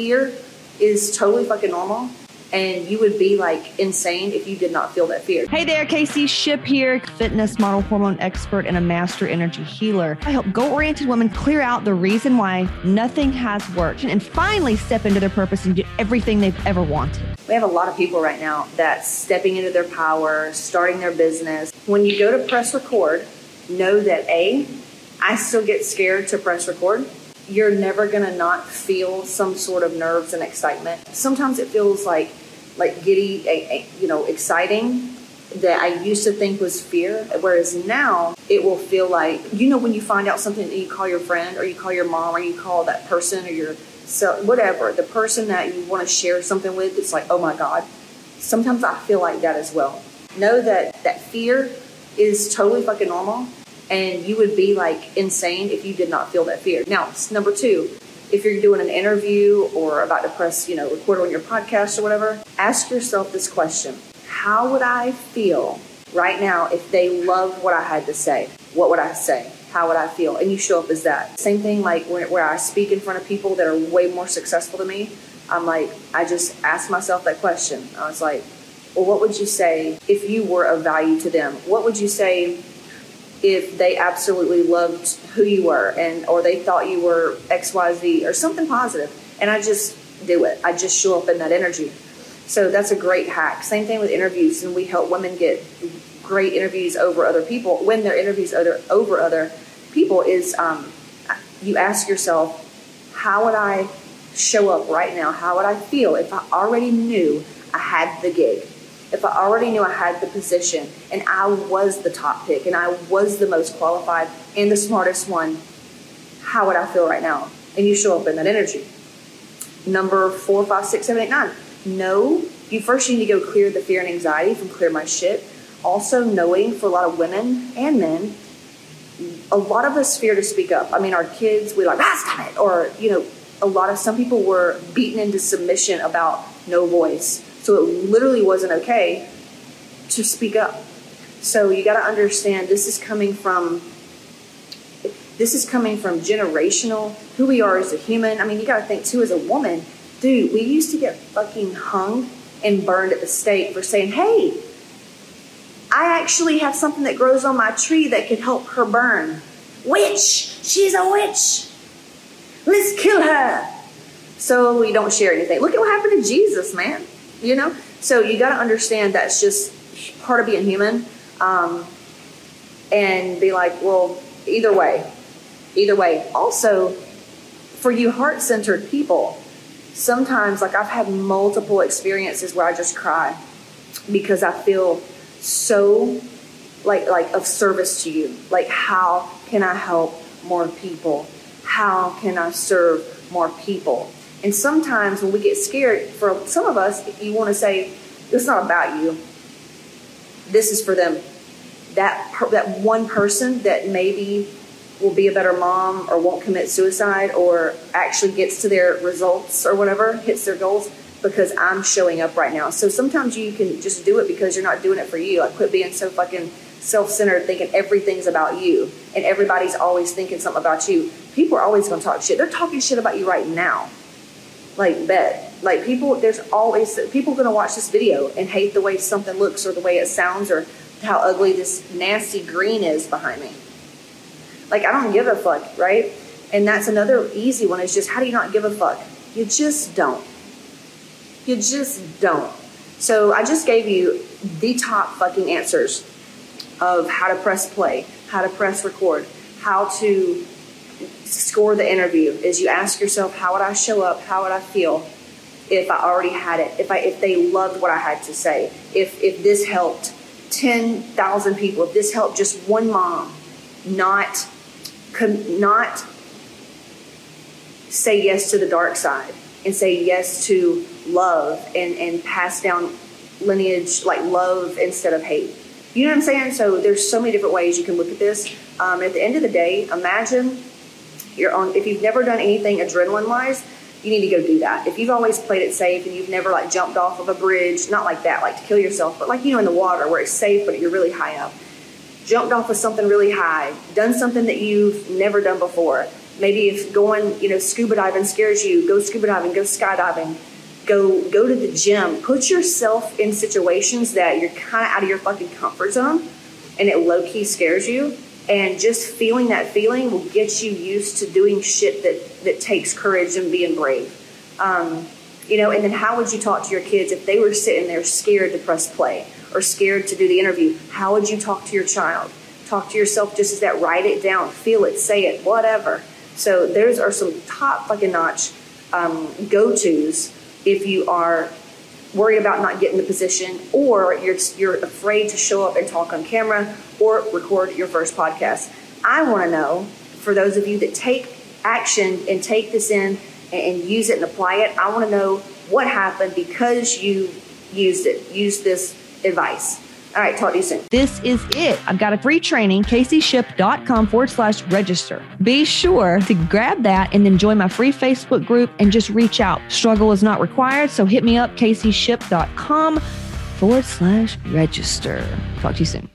fear is totally fucking normal and you would be like insane if you did not feel that fear. Hey there, Casey Shipp here, fitness model, hormone expert, and a master energy healer. I help goal oriented women clear out the reason why nothing has worked and finally step into their purpose and do everything they've ever wanted. We have a lot of people right now that's stepping into their power, starting their business. When you go to press record, know that A, I still get scared to press record you're never going to not feel some sort of nerves and excitement. Sometimes it feels like like giddy, a, a, you know, exciting that I used to think was fear, whereas now it will feel like you know when you find out something that you call your friend or you call your mom or you call that person or your so whatever the person that you want to share something with. It's like oh my god. Sometimes I feel like that as well. Know that that fear is totally fucking normal and you would be like insane if you did not feel that fear. Now, number two, if you're doing an interview or about to press, you know, record on your podcast or whatever, ask yourself this question How would I feel right now if they loved what I had to say? What would I say? How would I feel? And you show up as that. Same thing like where I speak in front of people that are way more successful than me. I'm like, I just ask myself that question. I was like, well, what would you say if you were of value to them? What would you say if they absolutely loved who you were and or they thought you were xyz or something positive. And i just do it. I just show up in that energy. So that's a great hack. Same thing with interviews and we help women get great interviews over other people. When their interviews other, over other people is um, you ask yourself how would i show up right now? How would i feel if i already knew i had the gig if I already knew I had the position and I was the top pick and I was the most qualified and the smartest one, how would I feel right now? And you show up in that energy. Number four, five, six, seven, eight, nine. No, you first need to go clear the fear and anxiety from clear my shit. Also, knowing for a lot of women and men, a lot of us fear to speak up. I mean, our kids, we like, ah, stop it. Or, you know, a lot of some people were beaten into submission about no voice so it literally wasn't okay to speak up. So you got to understand this is coming from this is coming from generational who we are as a human. I mean, you got to think too as a woman, dude. We used to get fucking hung and burned at the stake for saying, "Hey, I actually have something that grows on my tree that could help her burn." Witch, she's a witch. Let's kill her. So we don't share anything. Look at what happened to Jesus, man you know? So you got to understand that's just part of being human. Um, and be like, well, either way, either way. Also, for you heart centered people, sometimes, like I've had multiple experiences where I just cry because I feel so like like of service to you. Like how can I help more people? How can I serve more people? And sometimes when we get scared, for some of us, you want to say, it's not about you. This is for them. That, that one person that maybe will be a better mom or won't commit suicide or actually gets to their results or whatever, hits their goals because I'm showing up right now. So sometimes you can just do it because you're not doing it for you. Like quit being so fucking self-centered thinking everything's about you and everybody's always thinking something about you. People are always going to talk shit. They're talking shit about you right now like bet. Like people there's always people gonna watch this video and hate the way something looks or the way it sounds or how ugly this nasty green is behind me. Like i don't give a fuck right? And that's another easy one is just how do you not give a fuck? You just don't. You just don't. So i just gave you the top fucking answers of how to press play how to press record how to score the interview is you ask yourself, how would I show up? How would I feel if I already had it? If I if they loved what I had to say? If if this helped ten thousand people? If this helped just one mom, not not say yes to the dark side and say yes to love and and pass down lineage like love instead of hate. You know what I'm saying? So there's so many different ways you can look at this. Um, at the end of the day, imagine you're on if you've never done anything adrenaline wise you need to go do that if you've always played it safe and you've never like jumped off of a bridge not like that like to kill yourself but like you know in the water where it's safe but you're really high up jumped off of something really high done something that you've never done before Maybe if going, you know, scuba diving scares you, go scuba diving, go skydiving, go go to the gym. Put yourself in situations that you're kind of out of your fucking comfort zone, and it low key scares you. And just feeling that feeling will get you used to doing shit that that takes courage and being brave. Um, you know, and then how would you talk to your kids if they were sitting there scared to press play or scared to do the interview? How would you talk to your child? Talk to yourself just as that. Write it down, feel it, say it, whatever. So those are some top fucking notch um, go tos if you are worried about not getting the position or you're you're afraid to show up and talk on camera or record your first podcast. I want to know for those of you that take action and take this in and use it and apply it. I want to know what happened because you used it, used this advice. All right, talk to you soon. This is it. I've got a free training, caseyshipp.com forward slash register. Be sure to grab that and then join my free Facebook group and just reach out. Struggle is not required, so hit me up, caseyshipp.com forward slash register. Talk to you soon.